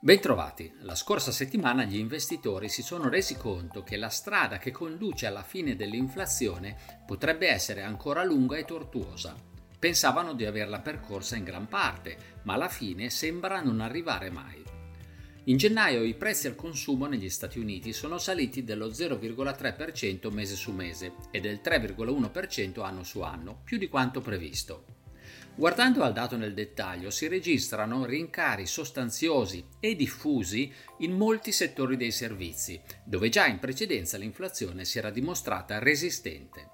Bentrovati. La scorsa settimana gli investitori si sono resi conto che la strada che conduce alla fine dell'inflazione potrebbe essere ancora lunga e tortuosa. Pensavano di averla percorsa in gran parte, ma alla fine sembra non arrivare mai. In gennaio i prezzi al consumo negli Stati Uniti sono saliti dello 0,3% mese su mese e del 3,1% anno su anno, più di quanto previsto. Guardando al dato nel dettaglio si registrano rincari sostanziosi e diffusi in molti settori dei servizi, dove già in precedenza l'inflazione si era dimostrata resistente.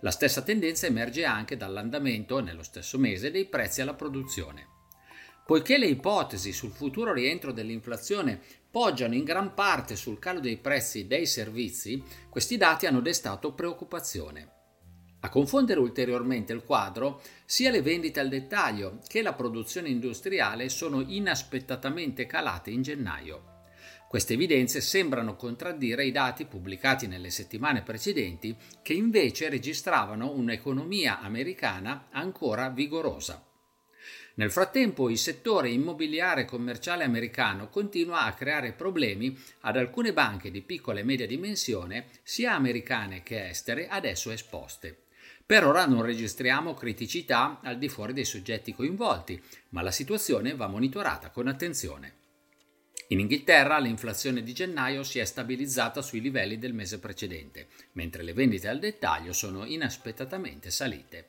La stessa tendenza emerge anche dall'andamento, nello stesso mese, dei prezzi alla produzione. Poiché le ipotesi sul futuro rientro dell'inflazione poggiano in gran parte sul calo dei prezzi dei servizi, questi dati hanno destato preoccupazione. A confondere ulteriormente il quadro, sia le vendite al dettaglio che la produzione industriale sono inaspettatamente calate in gennaio. Queste evidenze sembrano contraddire i dati pubblicati nelle settimane precedenti che invece registravano un'economia americana ancora vigorosa. Nel frattempo il settore immobiliare commerciale americano continua a creare problemi ad alcune banche di piccola e media dimensione, sia americane che estere, adesso esposte. Per ora non registriamo criticità al di fuori dei soggetti coinvolti, ma la situazione va monitorata con attenzione. In Inghilterra l'inflazione di gennaio si è stabilizzata sui livelli del mese precedente, mentre le vendite al dettaglio sono inaspettatamente salite.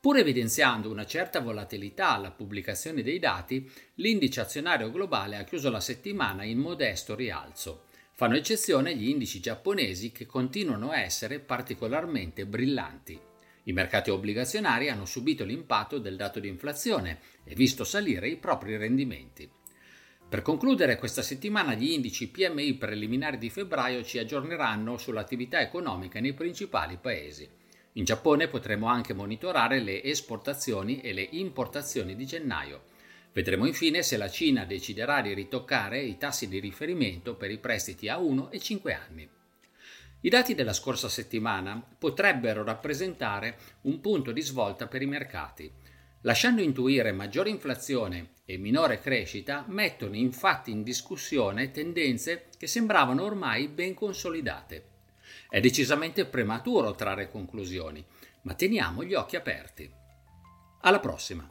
Pur evidenziando una certa volatilità alla pubblicazione dei dati, l'indice azionario globale ha chiuso la settimana in modesto rialzo, Fanno eccezione gli indici giapponesi che continuano a essere particolarmente brillanti. I mercati obbligazionari hanno subito l'impatto del dato di inflazione e visto salire i propri rendimenti. Per concludere, questa settimana gli indici PMI preliminari di febbraio ci aggiorneranno sull'attività economica nei principali paesi. In Giappone potremo anche monitorare le esportazioni e le importazioni di gennaio. Vedremo infine se la Cina deciderà di ritoccare i tassi di riferimento per i prestiti a 1 e 5 anni. I dati della scorsa settimana potrebbero rappresentare un punto di svolta per i mercati. Lasciando intuire maggiore inflazione e minore crescita, mettono infatti in discussione tendenze che sembravano ormai ben consolidate. È decisamente prematuro trarre conclusioni, ma teniamo gli occhi aperti. Alla prossima!